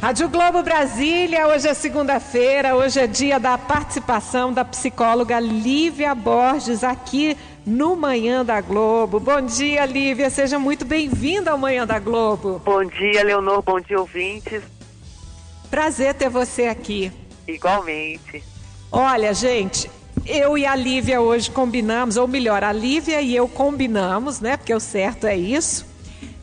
Rádio Globo Brasília, hoje é segunda-feira, hoje é dia da participação da psicóloga Lívia Borges aqui no Manhã da Globo. Bom dia, Lívia, seja muito bem-vinda ao Manhã da Globo. Bom dia, Leonor, bom dia, ouvintes. Prazer ter você aqui. Igualmente. Olha, gente, eu e a Lívia hoje combinamos, ou melhor, a Lívia e eu combinamos, né? Porque o certo é isso.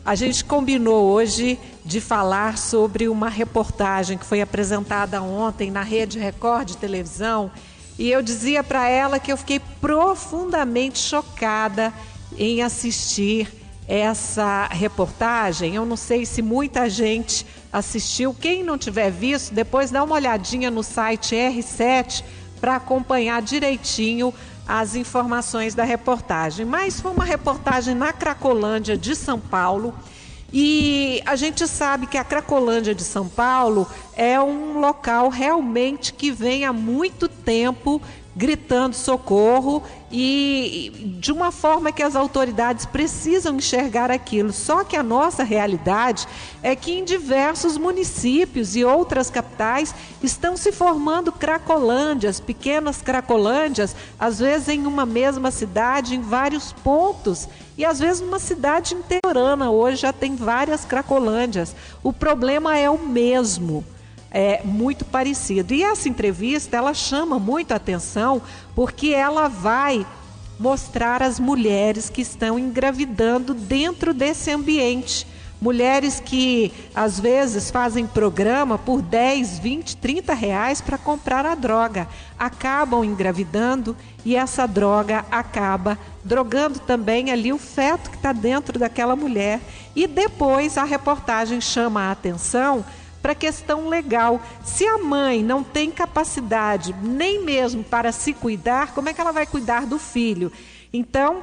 A gente combinou hoje de falar sobre uma reportagem que foi apresentada ontem na Rede Record de televisão. E eu dizia para ela que eu fiquei profundamente chocada em assistir essa reportagem. Eu não sei se muita gente assistiu. Quem não tiver visto, depois dá uma olhadinha no site R7 para acompanhar direitinho as informações da reportagem. Mas foi uma reportagem na Cracolândia de São Paulo. E a gente sabe que a Cracolândia de São Paulo é um local realmente que vem há muito tempo gritando socorro e de uma forma que as autoridades precisam enxergar aquilo. Só que a nossa realidade é que em diversos municípios e outras capitais estão se formando cracolândias, pequenas cracolândias, às vezes em uma mesma cidade, em vários pontos. E às vezes uma cidade interiorana hoje já tem várias cracolândias. O problema é o mesmo é, muito parecido. E essa entrevista ela chama muito atenção porque ela vai mostrar as mulheres que estão engravidando dentro desse ambiente. Mulheres que às vezes fazem programa por 10, 20, 30 reais para comprar a droga, acabam engravidando e essa droga acaba drogando também ali o feto que está dentro daquela mulher. E depois a reportagem chama a atenção para a questão legal. Se a mãe não tem capacidade nem mesmo para se cuidar, como é que ela vai cuidar do filho? Então,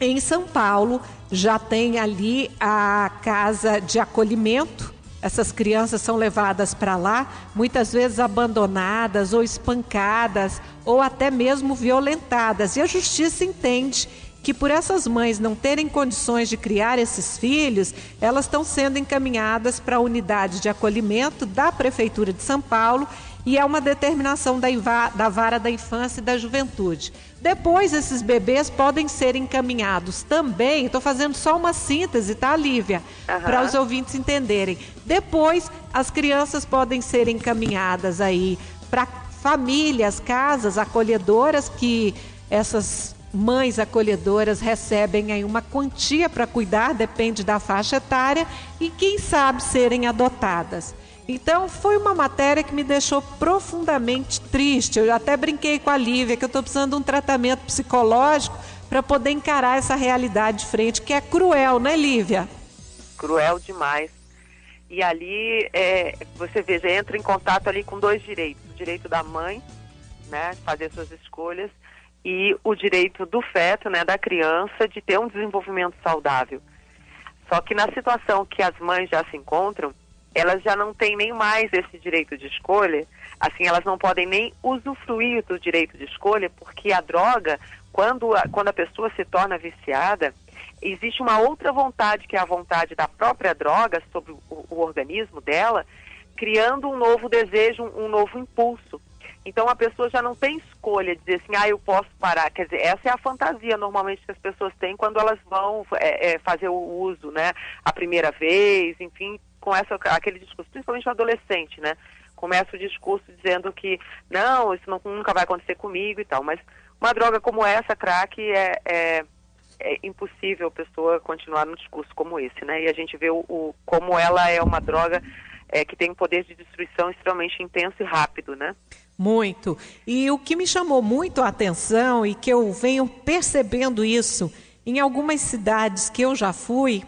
em São Paulo, já tem ali a casa de acolhimento. Essas crianças são levadas para lá, muitas vezes abandonadas ou espancadas ou até mesmo violentadas. E a justiça entende que por essas mães não terem condições de criar esses filhos, elas estão sendo encaminhadas para a unidade de acolhimento da Prefeitura de São Paulo e é uma determinação da, da vara da infância e da juventude. Depois, esses bebês podem ser encaminhados também, estou fazendo só uma síntese, tá, Lívia? Uhum. Para os ouvintes entenderem. Depois, as crianças podem ser encaminhadas aí para famílias, casas acolhedoras que essas mães acolhedoras recebem aí uma quantia para cuidar, depende da faixa etária, e quem sabe serem adotadas. Então foi uma matéria que me deixou profundamente triste. Eu até brinquei com a Lívia que eu estou precisando de um tratamento psicológico para poder encarar essa realidade de frente, que é cruel, né, Lívia? Cruel demais. E ali, é, você veja, entra em contato ali com dois direitos: o direito da mãe, né, fazer suas escolhas, e o direito do feto, né, da criança, de ter um desenvolvimento saudável. Só que na situação que as mães já se encontram, elas já não têm nem mais esse direito de escolha, assim, elas não podem nem usufruir do direito de escolha, porque a droga, quando a, quando a pessoa se torna viciada, existe uma outra vontade, que é a vontade da própria droga sobre o, o organismo dela, criando um novo desejo, um, um novo impulso. Então a pessoa já não tem escolha de dizer assim, ah, eu posso parar. Quer dizer, essa é a fantasia normalmente que as pessoas têm quando elas vão é, é, fazer o uso, né? A primeira vez, enfim, com essa, aquele discurso, principalmente o adolescente, né? Começa o discurso dizendo que não, isso não, nunca vai acontecer comigo e tal. Mas uma droga como essa, crack, é, é, é impossível a pessoa continuar num discurso como esse, né? E a gente vê o, o como ela é uma droga é, que tem um poder de destruição extremamente intenso e rápido, né? Muito. E o que me chamou muito a atenção e que eu venho percebendo isso em algumas cidades que eu já fui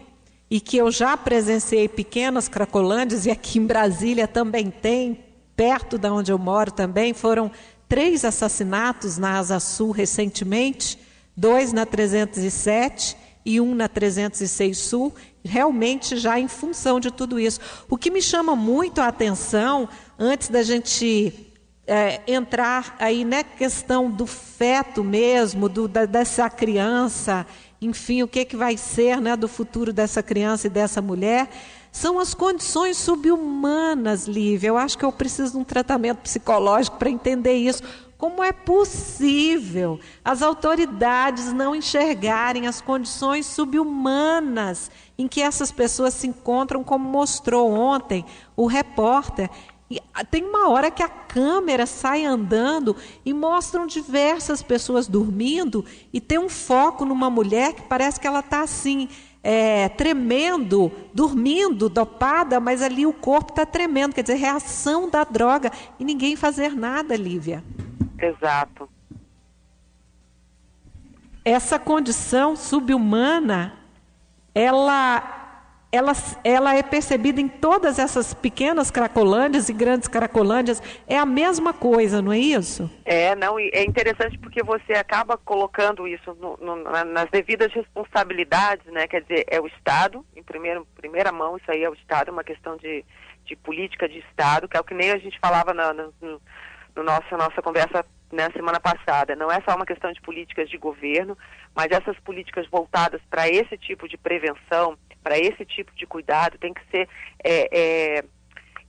e que eu já presenciei pequenas cracolândias e aqui em Brasília também tem, perto da onde eu moro também, foram três assassinatos na Asa Sul recentemente, dois na 307 e um na 306 Sul, realmente já em função de tudo isso. O que me chama muito a atenção, antes da gente é, entrar aí na questão do feto mesmo, do, da, dessa criança, enfim, o que, que vai ser né, do futuro dessa criança e dessa mulher, São as condições subhumanas, Lívia. Eu acho que eu preciso de um tratamento psicológico para entender isso. Como é possível as autoridades não enxergarem as condições subhumanas em que essas pessoas se encontram, como mostrou ontem o repórter? E tem uma hora que a câmera sai andando e mostram diversas pessoas dormindo e tem um foco numa mulher que parece que ela está assim é, tremendo, dormindo, dopada, mas ali o corpo está tremendo, quer dizer, reação da droga e ninguém fazer nada, Lívia. Exato. Essa condição subhumana, ela ela, ela é percebida em todas essas pequenas cracolândias e grandes cracolândias. É a mesma coisa, não é isso? É, não, é interessante porque você acaba colocando isso no, no, nas devidas responsabilidades, né? Quer dizer, é o Estado, em primeiro, primeira mão, isso aí é o Estado, é uma questão de, de política de Estado, que é o que nem a gente falava na no, no nossa, nossa conversa na né, semana passada. Não é só uma questão de políticas de governo, mas essas políticas voltadas para esse tipo de prevenção, para esse tipo de cuidado tem que ser é, é,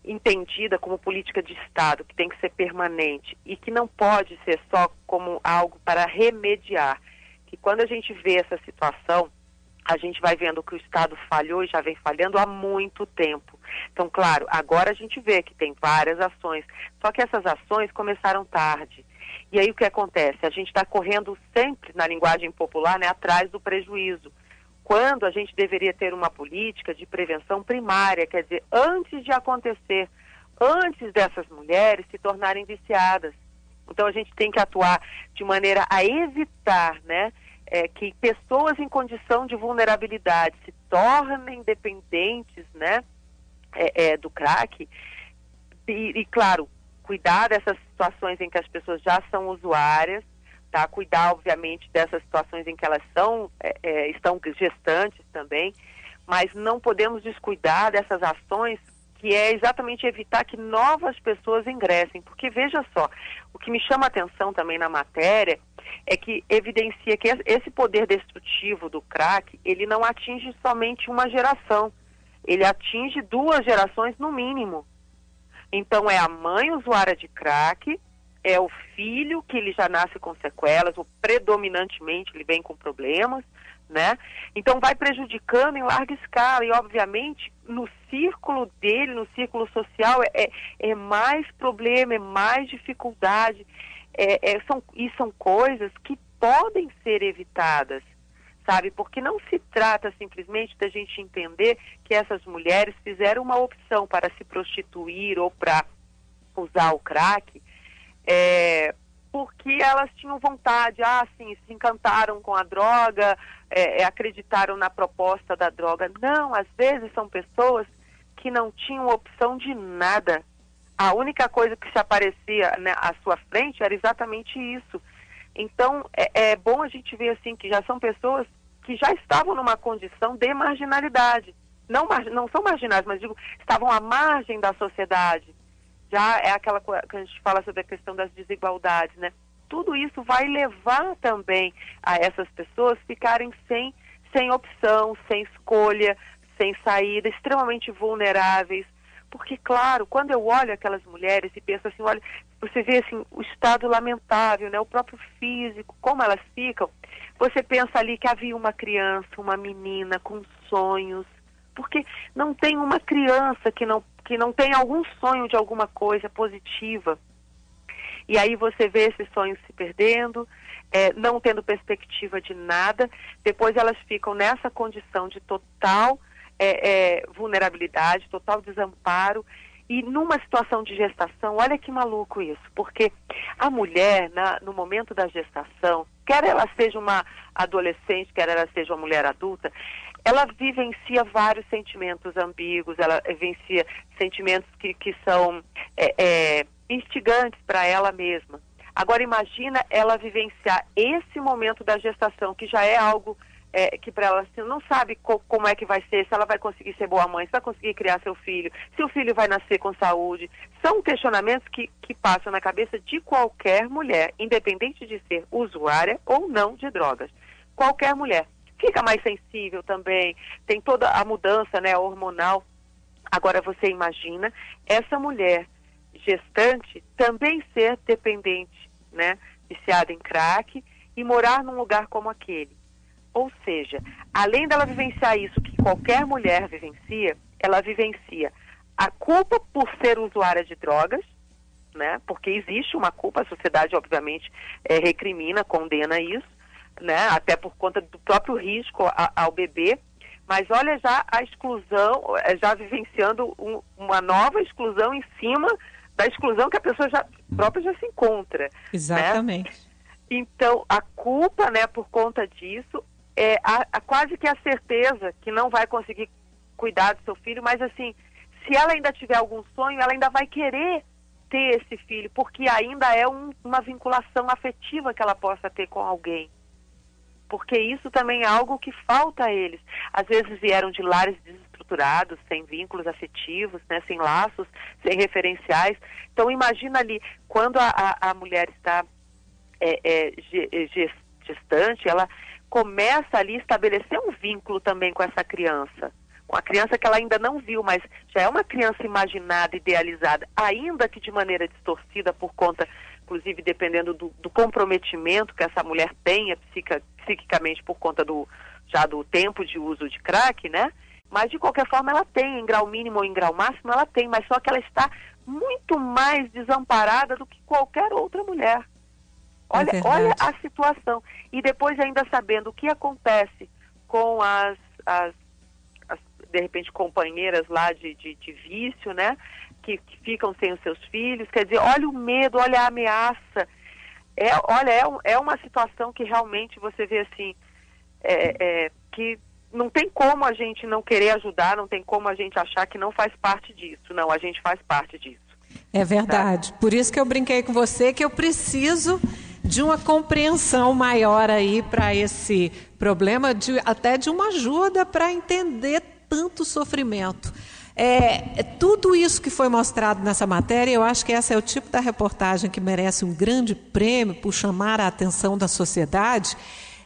entendida como política de Estado, que tem que ser permanente e que não pode ser só como algo para remediar. Que quando a gente vê essa situação, a gente vai vendo que o Estado falhou e já vem falhando há muito tempo. Então, claro, agora a gente vê que tem várias ações, só que essas ações começaram tarde. E aí o que acontece? A gente está correndo sempre, na linguagem popular, né, atrás do prejuízo quando a gente deveria ter uma política de prevenção primária, quer dizer, antes de acontecer, antes dessas mulheres se tornarem viciadas. Então a gente tem que atuar de maneira a evitar, né, é, que pessoas em condição de vulnerabilidade se tornem dependentes, né, é, é, do crack. E, e claro, cuidar dessas situações em que as pessoas já são usuárias tá? Cuidar, obviamente, dessas situações em que elas são, é, é, estão gestantes também, mas não podemos descuidar dessas ações que é exatamente evitar que novas pessoas ingressem, porque veja só, o que me chama a atenção também na matéria é que evidencia que esse poder destrutivo do crack, ele não atinge somente uma geração, ele atinge duas gerações no mínimo. Então é a mãe usuária de crack, é o filho que ele já nasce com sequelas, ou predominantemente ele vem com problemas, né? Então vai prejudicando em larga escala e obviamente no círculo dele, no círculo social é, é, é mais problema, é mais dificuldade, é, é, são, e são coisas que podem ser evitadas, sabe? Porque não se trata simplesmente da gente entender que essas mulheres fizeram uma opção para se prostituir ou para usar o crack, é, porque elas tinham vontade, ah, sim, se encantaram com a droga, é, é, acreditaram na proposta da droga. Não, às vezes são pessoas que não tinham opção de nada. A única coisa que se aparecia né, à sua frente era exatamente isso. Então, é, é bom a gente ver assim que já são pessoas que já estavam numa condição de marginalidade. Não, não são marginais, mas digo, estavam à margem da sociedade já é aquela que a gente fala sobre a questão das desigualdades, né? Tudo isso vai levar também a essas pessoas ficarem sem, sem opção, sem escolha, sem saída, extremamente vulneráveis. Porque, claro, quando eu olho aquelas mulheres e penso assim, olha, você vê assim, o estado lamentável, né? O próprio físico, como elas ficam, você pensa ali que havia uma criança, uma menina com sonhos, porque não tem uma criança que não que não tem algum sonho de alguma coisa positiva. E aí você vê esses sonhos se perdendo, é, não tendo perspectiva de nada. Depois elas ficam nessa condição de total é, é, vulnerabilidade, total desamparo. E numa situação de gestação, olha que maluco isso, porque a mulher, na, no momento da gestação, quer ela seja uma adolescente, quer ela seja uma mulher adulta, ela vivencia vários sentimentos ambíguos, ela vivencia sentimentos que, que são é, é, instigantes para ela mesma. Agora imagina ela vivenciar esse momento da gestação, que já é algo é, que para ela assim, não sabe co como é que vai ser, se ela vai conseguir ser boa mãe, se vai conseguir criar seu filho, se o filho vai nascer com saúde. São questionamentos que, que passam na cabeça de qualquer mulher, independente de ser usuária ou não de drogas. Qualquer mulher fica mais sensível também, tem toda a mudança né, hormonal Agora você imagina essa mulher gestante também ser dependente, né, viciada em crack e morar num lugar como aquele. Ou seja, além dela vivenciar isso que qualquer mulher vivencia, ela vivencia a culpa por ser usuária de drogas, né? Porque existe uma culpa, a sociedade obviamente é, recrimina, condena isso, né? Até por conta do próprio risco a, ao bebê. Mas olha já a exclusão, é, já vivenciando um, uma nova exclusão em cima da exclusão que a pessoa já própria já se encontra. Né? Exatamente. Né? Então a culpa, né, por conta disso, é a, a, quase que a certeza que não vai conseguir cuidar do seu filho, mas assim, se ela ainda tiver algum sonho, ela ainda vai querer ter esse filho, porque ainda é um, uma vinculação afetiva que ela possa ter com alguém. Porque isso também é algo que falta a eles. Às vezes vieram de lares desestruturados, sem vínculos afetivos, né, sem laços, sem referenciais. Então imagina ali, quando a, a, a mulher está é, é, gestante, ela começa ali a estabelecer um vínculo também com essa criança uma criança que ela ainda não viu, mas já é uma criança imaginada, idealizada, ainda que de maneira distorcida por conta, inclusive dependendo do, do comprometimento que essa mulher tenha psica, psiquicamente por conta do já do tempo de uso de crack, né? Mas de qualquer forma ela tem, em grau mínimo ou em grau máximo, ela tem, mas só que ela está muito mais desamparada do que qualquer outra mulher. Olha, é olha a situação. E depois ainda sabendo o que acontece com as, as de repente, companheiras lá de, de, de vício, né? Que, que, ficam sem os seus filhos. Quer dizer, olha o medo, olha a ameaça. É, olha, é, é uma situação que realmente você vê assim, é, é, que não tem como a gente não querer ajudar, não tem como a gente achar que não faz parte disso. Não, a gente faz parte disso. É verdade. Tá? Por isso que eu brinquei com você que eu preciso de uma compreensão maior aí para esse problema, de, até de uma ajuda para entender tanto sofrimento. É, é, tudo isso que foi mostrado nessa matéria, eu acho que essa é o tipo da reportagem que merece um grande prêmio por chamar a atenção da sociedade.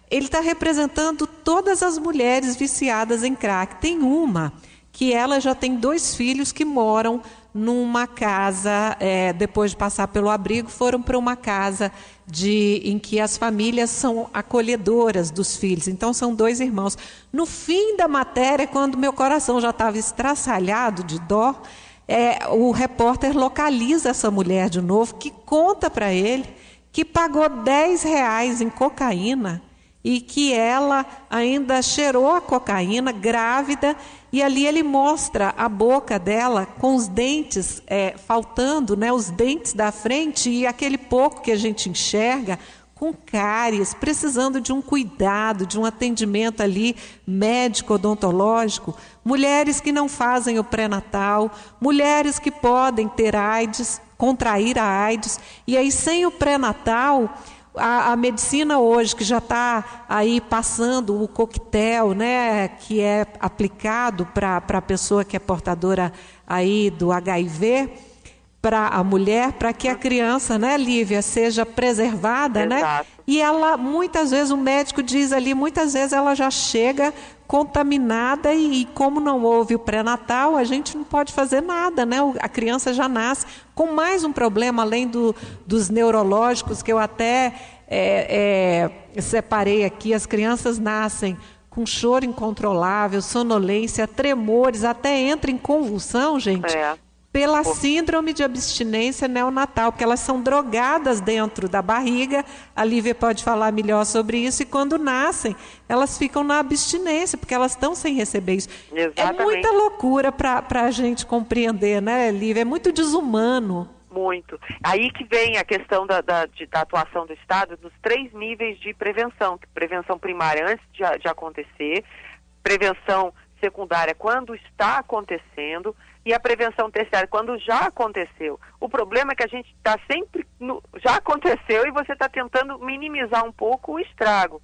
Ele está representando todas as mulheres viciadas em crack. Tem uma que ela já tem dois filhos que moram numa casa, é, depois de passar pelo abrigo, foram para uma casa de, em que as famílias são acolhedoras dos filhos. Então, são dois irmãos. No fim da matéria, quando meu coração já estava estraçalhado de dó, é, o repórter localiza essa mulher de novo, que conta para ele que pagou 10 reais em cocaína e que ela ainda cheirou a cocaína grávida e ali ele mostra a boca dela com os dentes é, faltando, né, os dentes da frente e aquele pouco que a gente enxerga com cáries, precisando de um cuidado, de um atendimento ali médico odontológico, mulheres que não fazem o pré-natal, mulheres que podem ter AIDS, contrair a AIDS, e aí sem o pré-natal a, a, medicina hoje, que já está aí passando o coquetel, né, que é aplicado para a pessoa que é portadora aí do HIV, para a mulher, para que a criança, né, Lívia, seja preservada, né? Exato. né? E ela, muitas vezes, o médico diz ali, muitas vezes ela já chega contaminada e, e como não houve o pré-natal, a gente não pode fazer nada, né? A criança já nasce com mais um problema, além do, dos neurológicos, que eu até é, é, separei aqui, as crianças nascem com choro incontrolável, sonolência, tremores, até entra em convulsão, gente, é pela síndrome de abstinência neonatal, porque elas são drogadas dentro da barriga. A Lívia pode falar melhor sobre isso. E quando nascem, elas ficam na abstinência, porque elas estão sem receber isso. Exatamente. É muita loucura para a gente compreender, né, Lívia? É muito desumano. Muito. Aí que vem a questão da, da, de, da atuação do Estado nos três níveis de prevenção. Prevenção primária antes de, de acontecer, prevenção secundária quando está acontecendo e a prevenção terciária quando já aconteceu. O problema é que a gente está sempre no, já aconteceu e você está tentando minimizar um pouco o estrago,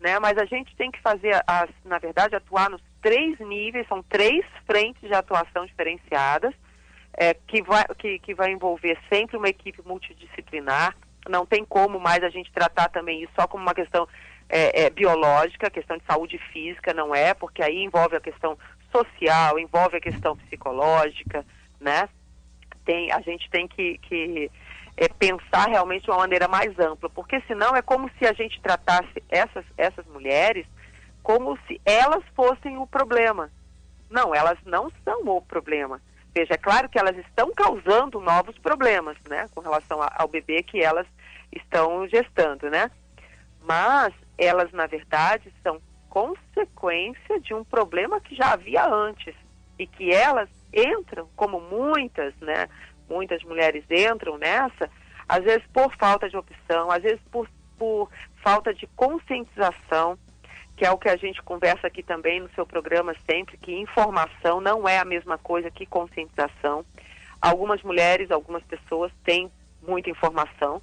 né? Mas a gente tem que fazer, as, na verdade, atuar nos três níveis, são três frentes de atuação diferenciadas, é, que, vai, que, que vai envolver sempre uma equipe multidisciplinar. Não tem como mais a gente tratar também isso só como uma questão é, é, biológica, questão de saúde física, não é, porque aí envolve a questão social, envolve a questão psicológica, né? Tem, a gente tem que, que é, pensar realmente de uma maneira mais ampla, porque senão é como se a gente tratasse essas, essas mulheres como se elas fossem o problema. Não, elas não são o problema. Veja, é claro que elas estão causando novos problemas, né, com relação ao bebê que elas estão gestando, né? Mas elas, na verdade, são consequência de um problema que já havia antes e que elas entram, como muitas, né? Muitas mulheres entram nessa, às vezes por falta de opção, às vezes por, por falta de conscientização, que é o que a gente conversa aqui também no seu programa sempre, que informação não é a mesma coisa que conscientização. Algumas mulheres, algumas pessoas têm muita informação,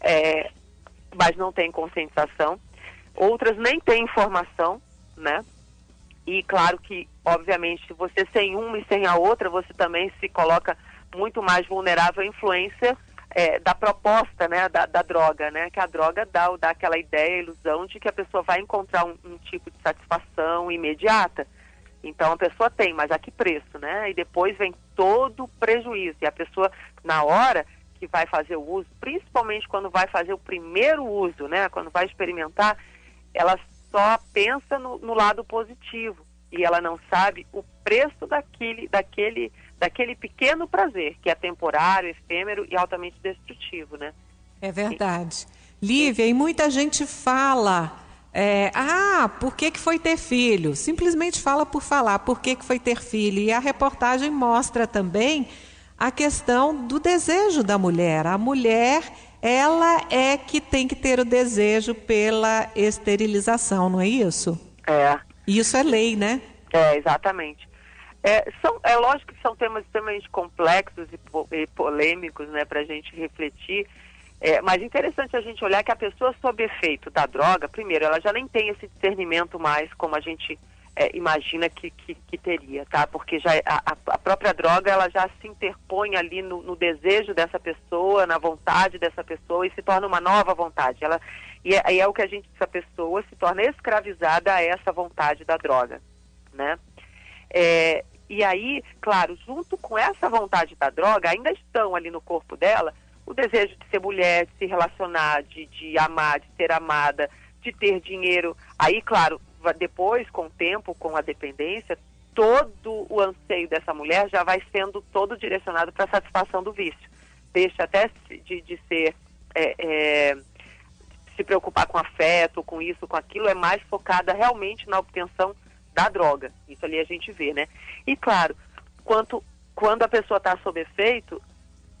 é, mas não têm conscientização. Outras nem têm informação, né? E claro que, obviamente, você sem uma e sem a outra, você também se coloca muito mais vulnerável à influência é, da proposta, né, da, da, droga, né, que a droga dá, dá aquela ideia, ilusão de que a pessoa vai encontrar um, um, tipo de satisfação imediata. Então a pessoa tem, mas a que preço, né? E depois vem todo o prejuízo. E a pessoa, na hora que vai fazer o uso, principalmente quando vai fazer o primeiro uso, né, quando vai experimentar, ela só pensa no, no lado positivo e ela não sabe o preço daquele, daquele daquele pequeno prazer que é temporário, efêmero e altamente destrutivo, né? É verdade. Lívia, e muita gente fala, é, ah, por que, que foi ter filho? Simplesmente fala por falar, por que, que foi ter filho? E a reportagem mostra também a questão do desejo da mulher. A mulher, ela é que tem que ter o desejo pela esterilização, não é isso? É. Isso é lei, né? É, exatamente. É, são, é lógico que são temas extremamente complexos e, po, e polêmicos né, para a gente refletir, é, mas interessante a gente olhar que a pessoa sob efeito da droga, primeiro, ela já nem tem esse discernimento mais como a gente é, imagina que, que, que, teria, tá? Porque já a, a, própria droga ela já se interpõe ali no, no, desejo dessa pessoa, na vontade dessa pessoa e se torna uma nova vontade. Ela e é, e é o que a gente essa pessoa se torna escravizada a essa vontade da droga, né? É, e aí, claro, junto com essa vontade da droga, ainda estão ali no corpo dela o desejo de ser mulher, de se relacionar, de, de amar, de ser amada, de ter dinheiro. Aí, claro, depois, com o tempo, com a dependência, todo o anseio dessa mulher já vai sendo todo direcionado para a satisfação do vício. Deixa até de, de ser. É, é, se preocupar com afeto, com isso, com aquilo, é mais focada realmente na obtenção da droga. Isso ali a gente vê, né? E claro, quanto, quando a pessoa está sob efeito,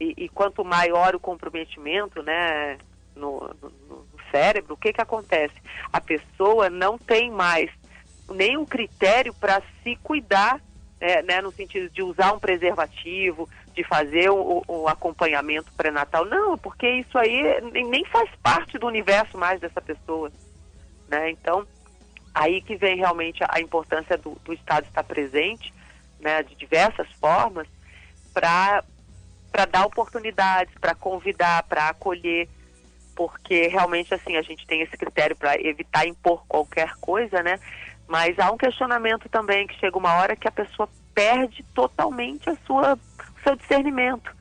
e, e, quanto maior o comprometimento, né, no, no, cérebro, o que que acontece? A pessoa não tem mais nenhum critério para se cuidar, é, né, no sentido de usar um preservativo, de fazer o, o acompanhamento pré-natal. Não, porque isso aí nem faz parte do universo mais dessa pessoa. Né? Então, aí que vem realmente a, importância do, do, Estado estar presente, né, de diversas formas, para dar oportunidades, para convidar, para acolher, porque realmente assim a gente tem esse critério para evitar impor qualquer coisa, né? Mas há um questionamento também que chega uma hora que a pessoa perde totalmente a sua o seu discernimento.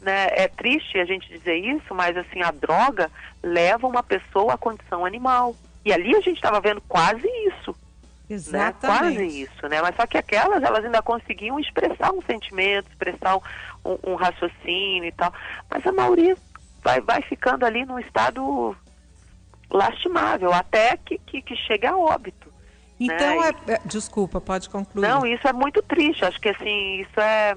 Né? É triste a gente dizer isso, mas assim a droga leva uma pessoa à condição animal. E ali a gente estava vendo quase isso. Exatamente. Né? Quase isso, né? Mas só que aquelas, elas ainda conseguiam expressar um sentimento, expressar um, um, um raciocínio e tal. Mas a maioria vai, vai ficando ali num estado lastimável, até que, que, que chegue a óbito. Então, né? é, é, desculpa, pode concluir. Não, isso é muito triste. Acho que assim, isso é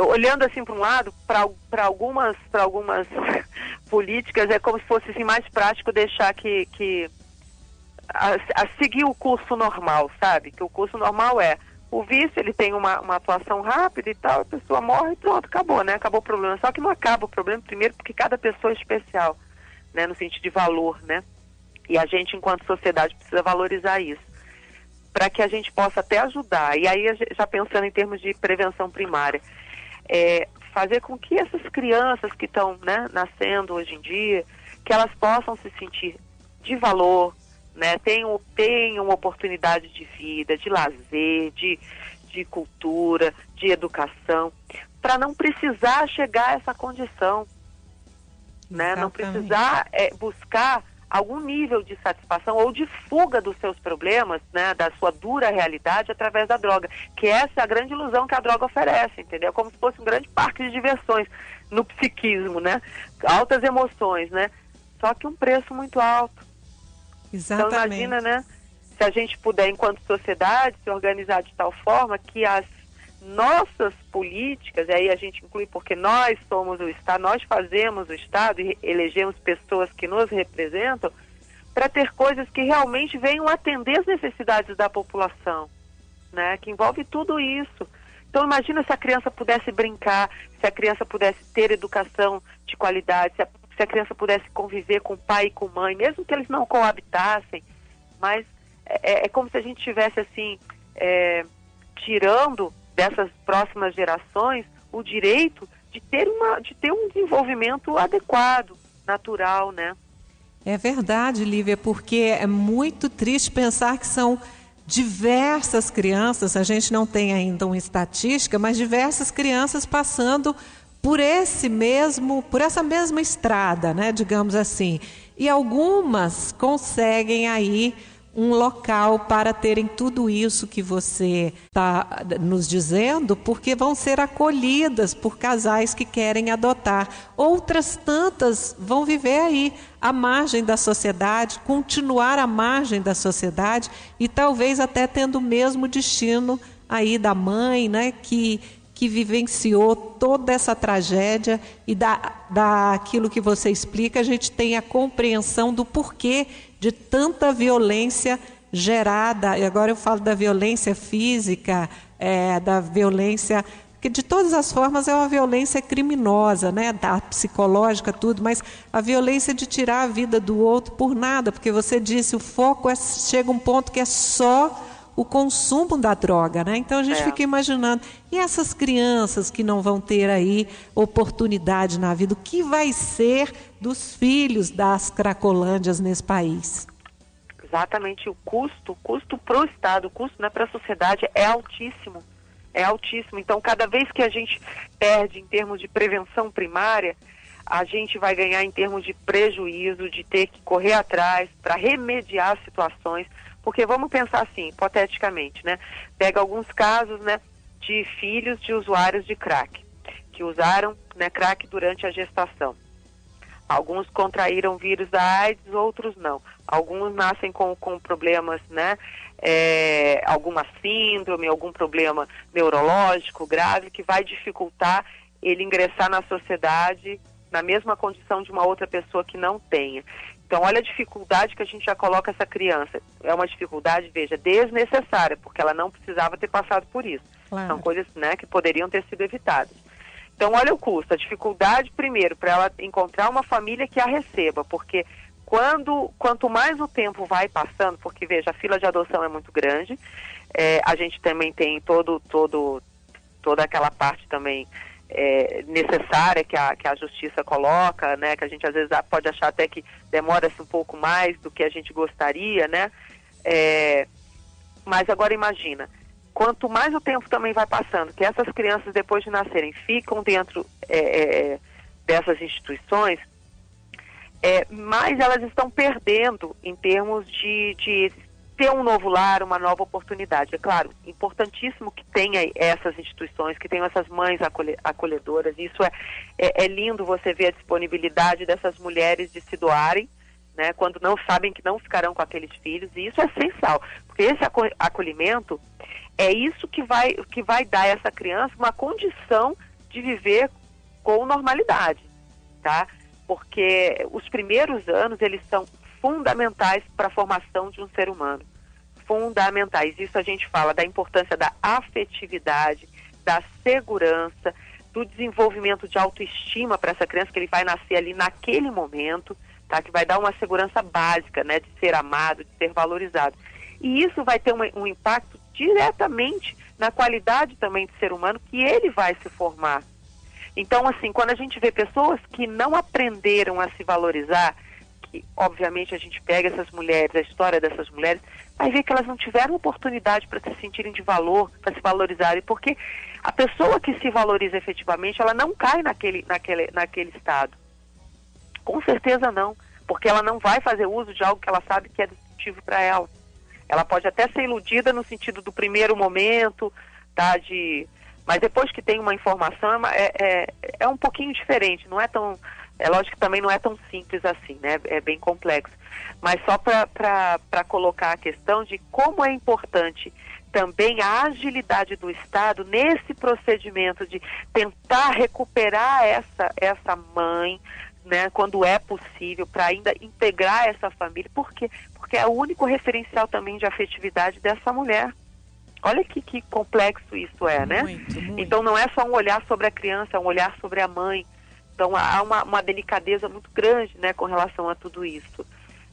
olhando assim para um lado, para algumas, algumas políticas é como se fosse assim, mais prático deixar que, que a, a, seguir o curso normal, sabe? Que o curso normal é o vício, ele tem uma, uma atuação rápida e tal, a pessoa morre e pronto, acabou, né? Acabou o problema. Só que não acaba o problema, primeiro, porque cada pessoa é especial, né? No sentido de valor, né? E a gente, enquanto sociedade, precisa valorizar isso. Para que a gente possa até ajudar. E aí, já pensando em termos de prevenção primária, é, fazer com que essas crianças que estão né, nascendo hoje em dia, que elas possam se sentir de valor, né, tenham, tenham oportunidade de vida, de lazer, de, de cultura, de educação, para não precisar chegar a essa condição. Né? Não precisar é, buscar algum nível de satisfação ou de fuga dos seus problemas, né, da sua dura realidade através da droga, que essa é a grande ilusão que a droga oferece, entendeu? Como se fosse um grande parque de diversões no psiquismo, né? Altas emoções, né? Só que um preço muito alto. Exatamente. Então imagina, né? Se a gente puder, enquanto sociedade, se organizar de tal forma que as nossas políticas, e aí a gente inclui porque nós somos o Estado, nós fazemos o Estado e elegemos pessoas que nos representam, para ter coisas que realmente venham atender as necessidades da população, né? Que envolve tudo isso. Então imagina se a criança pudesse brincar, se a criança pudesse ter educação de qualidade, se a, a criança pudesse conviver com pai e com mãe, mesmo que eles não coabitassem, mas é, é como se a gente tivesse assim é, tirando dessas próximas gerações o direito de ter, uma, de ter um desenvolvimento adequado, natural, né? É verdade, Lívia, porque é muito triste pensar que são diversas crianças, a gente não tem ainda uma estatística, mas diversas crianças passando por esse mesmo, por essa mesma estrada, né, digamos assim. E algumas conseguem aí um local para terem tudo isso que você está nos dizendo, porque vão ser acolhidas por casais que querem adotar. Outras tantas vão viver aí à margem da sociedade, continuar à margem da sociedade e talvez até tendo o mesmo destino aí da mãe, né, que que vivenciou toda essa tragédia e da, daquilo que você explica, a gente tem a compreensão do porquê de tanta violência gerada, e agora eu falo da violência física, é, da violência que de todas as formas é uma violência criminosa, né, da psicológica tudo, mas a violência de tirar a vida do outro por nada, porque você disse o foco é, chega um ponto que é só o consumo da droga, né? Então a gente é. fica imaginando, e essas crianças que não vão ter aí oportunidade na vida, o que vai ser dos filhos das cracolândias nesse país? Exatamente, o custo, o custo para o Estado, o custo né, para a sociedade é altíssimo, é altíssimo. Então cada vez que a gente perde em termos de prevenção primária, a gente vai ganhar em termos de prejuízo, de ter que correr atrás para remediar situações, porque vamos pensar assim, hipoteticamente, né? Pega alguns casos, né, de filhos de usuários de crack, que usaram né, crack durante a gestação. Alguns contraíram vírus da AIDS, outros não. Alguns nascem com, com problemas, né? É, alguma síndrome, algum problema neurológico grave que vai dificultar ele ingressar na sociedade na mesma condição de uma outra pessoa que não tenha. Então, olha a dificuldade que a gente já coloca essa criança. É uma dificuldade, veja, desnecessária, porque ela não precisava ter passado por isso. Claro. São coisas né, que poderiam ter sido evitadas. Então, olha o custo. A dificuldade, primeiro, para ela encontrar uma família que a receba, porque quando, quanto mais o tempo vai passando, porque, veja, a fila de adoção é muito grande, é, a gente também tem todo, todo, toda aquela parte também é, necessária que a, que a justiça coloca, né, que a gente às vezes pode achar até que demora-se um pouco mais do que a gente gostaria, né, é, mas agora imagina, quanto mais o tempo também vai passando, que essas crianças depois de nascerem ficam dentro é, é dessas instituições, é, mais elas estão perdendo em termos de, de ter um novo lar, uma nova oportunidade. É claro, importantíssimo que tenha essas instituições, que tenham essas mães acolhedoras. Isso é, é, é lindo você ver a disponibilidade dessas mulheres de se doarem, né, quando não sabem que não ficarão com aqueles filhos. E isso é essencial, porque esse acolhimento é isso que vai, que vai dar a essa criança uma condição de viver com normalidade, tá? Porque os primeiros anos eles são fundamentais para a formação de um ser humano fundamentais. Isso a gente fala da importância da afetividade, da segurança, do desenvolvimento de autoestima para essa criança que ele vai nascer ali naquele momento, tá? Que vai dar uma segurança básica, né? De ser amado, de ser valorizado. E isso vai ter um, um impacto diretamente na qualidade também de ser humano que ele vai se formar. Então, assim, quando a gente vê pessoas que não aprenderam a se valorizar, que, obviamente, a gente pega essas mulheres, a história dessas mulheres, vai ver que elas não tiveram oportunidade para se sentirem de valor, para se valorizarem, porque a pessoa que se valoriza efetivamente, ela não cai naquele, naquele, naquele estado. Com certeza não, porque ela não vai fazer uso de algo que ela sabe que é destrutivo para ela. Ela pode até ser iludida no sentido do primeiro momento, tá, de mas depois que tem uma informação é, é, é um pouquinho diferente, não é tão é lógico que também não é tão simples assim, né? É bem complexo. Mas só para colocar a questão de como é importante também a agilidade do Estado nesse procedimento de tentar recuperar essa, essa mãe, né, quando é possível, para ainda integrar essa família. Por quê? Porque é o único referencial também de afetividade dessa mulher. Olha que, que complexo isso é, né? Muito, muito. Então não é só um olhar sobre a criança, é um olhar sobre a mãe, então há uma, uma delicadeza muito grande né, com relação a tudo isso.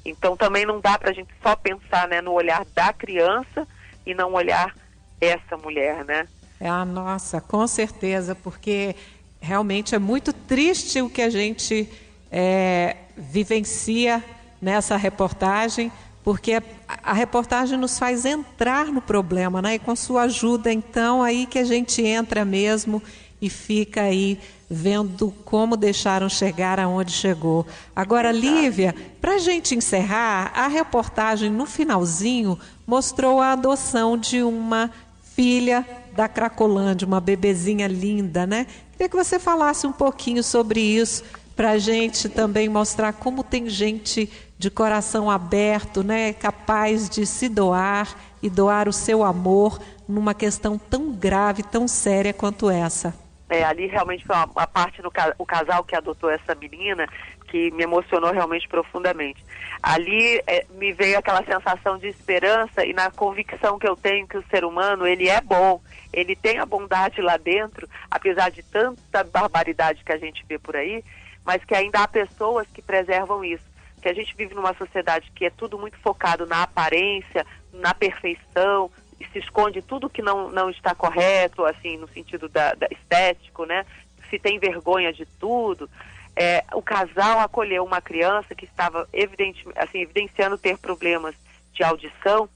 Então também não dá para a gente só pensar né, no olhar da criança e não olhar essa mulher, né? É a nossa, com certeza, porque realmente é muito triste o que a gente é, vivencia nessa reportagem, porque a, a, reportagem nos faz entrar no problema, né? E com sua ajuda, então, aí que a gente entra mesmo e fica aí vendo como deixaram chegar aonde chegou. Agora, Lívia, para a gente encerrar, a reportagem no finalzinho mostrou a adoção de uma filha da Cracolândia, uma bebezinha linda, né? Queria que você falasse um pouquinho sobre isso, para a gente também mostrar como tem gente de coração aberto, né? Capaz de se doar e doar o seu amor numa questão tão grave, tão séria quanto essa. É, ali realmente foi uma, uma parte do o casal que adotou essa menina que me emocionou realmente profundamente. Ali é, me veio aquela sensação de esperança e na convicção que eu tenho que o ser humano ele é bom, ele tem a bondade lá dentro, apesar de tanta barbaridade que a gente vê por aí, mas que ainda há pessoas que preservam isso. Que a gente vive numa sociedade que é tudo muito focado na aparência, na perfeição, se esconde tudo que não, não está correto, assim, no sentido da, da estético, né? Se tem vergonha de tudo. É, o casal acolheu uma criança que estava evidente, assim, evidenciando ter problemas de audição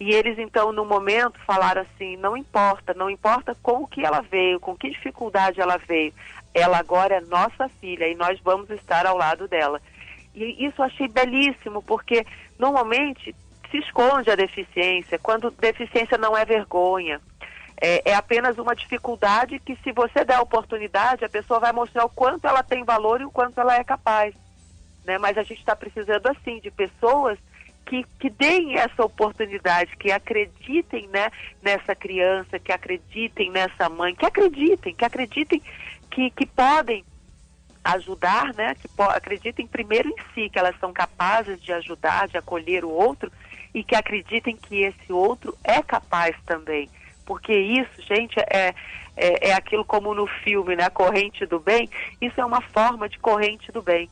e eles então no momento falaram assim não importa não importa com o que ela veio com que dificuldade ela veio ela agora é nossa filha e nós vamos estar ao lado dela e isso eu achei belíssimo porque normalmente se esconde a deficiência, quando deficiência não é vergonha. É, é, apenas uma dificuldade que, se você der a oportunidade, a pessoa vai mostrar o quanto ela tem valor e o quanto ela é capaz. Né? Mas a gente está precisando, assim, de pessoas que, que deem essa oportunidade, que acreditem né, nessa criança, que acreditem nessa mãe, que acreditem, que acreditem que, que podem ajudar, né, que acreditem primeiro em si, que elas são capazes de ajudar, de acolher o outro e que acreditem que esse outro é capaz também. Porque isso, gente, é, é, é aquilo como no filme, né? A corrente do bem. Isso é uma forma de corrente do bem.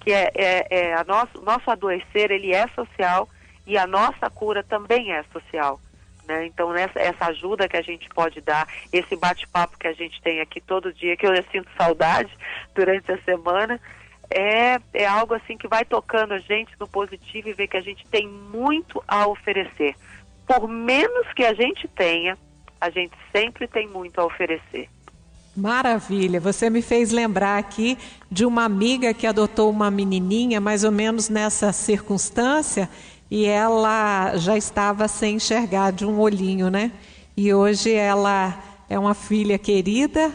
Que é, é, é a nosso, nosso adoecer, ele é social e a nossa cura também é social. Né? Então, nessa, essa ajuda que a gente pode dar, esse bate-papo que a gente tem aqui todo dia, que eu sinto saudade durante a semana, é, é algo assim que vai tocando a gente no positivo e ver que a gente tem muito a oferecer. Por menos que a gente tenha, a gente sempre tem muito a oferecer. Maravilha, você me fez lembrar aqui de uma amiga que adotou uma menininha mais ou menos nessa circunstância e ela já estava sem enxergar de um olhinho, né? E hoje ela é uma filha querida,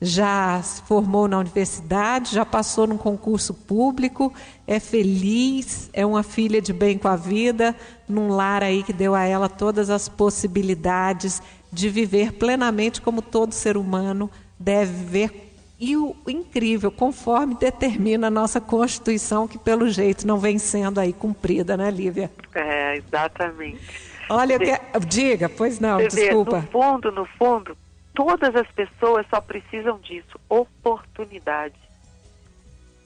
já se formou na universidade, já passou num concurso público, é feliz, é uma filha de bem com a vida, num lar aí que deu a ela todas as possibilidades de viver plenamente como todo ser humano deve viver. E o incrível, conforme determina a nossa Constituição, que pelo jeito não vem sendo aí cumprida, né, Lívia? É, exatamente. Olha, Você, que... diga, pois não, desculpa. Vê, no fundo, no fundo, Todas as pessoas só precisam disso, oportunidade.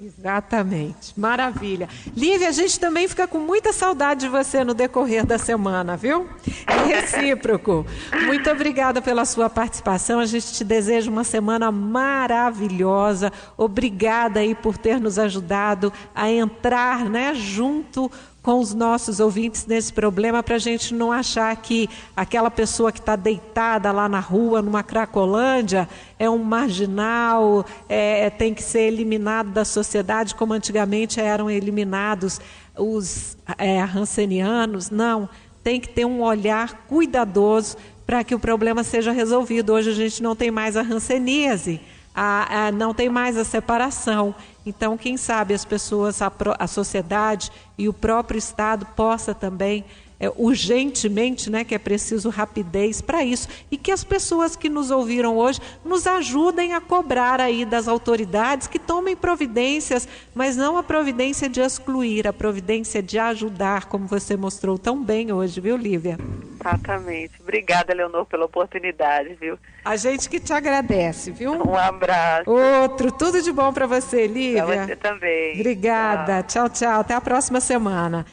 Exatamente, maravilha. Lívia, a gente também fica com muita saudade de você no decorrer da semana, viu? É recíproco. Muito obrigada pela sua participação. A gente te deseja uma semana maravilhosa. Obrigada aí por ter nos ajudado a entrar, né, junto com os nossos ouvintes nesse problema para a gente não achar que aquela pessoa que está deitada lá na rua, numa Cracolândia, é um marginal, é, tem que ser eliminado da sociedade como antigamente eram eliminados os é, rancenianos. Não, tem que ter um olhar cuidadoso para que o problema seja resolvido. Hoje a gente não tem mais a ranceníase a, a, não tem mais a separação. Então, quem sabe as pessoas, a, a sociedade e o próprio Estado possa também é, urgentemente, né, que é preciso rapidez para isso, e que as pessoas que nos ouviram hoje nos ajudem a cobrar aí das autoridades que tomem providências, mas não a providência de excluir, a providência de ajudar, como você mostrou tão bem hoje, viu, Lívia? Exatamente. Obrigada, Leonor, pela oportunidade, viu? A gente que te agradece, viu? Um abraço. Outro, tudo de bom para você, Lívia. Para você também. Obrigada. tchau, tchau. Até a próxima semana.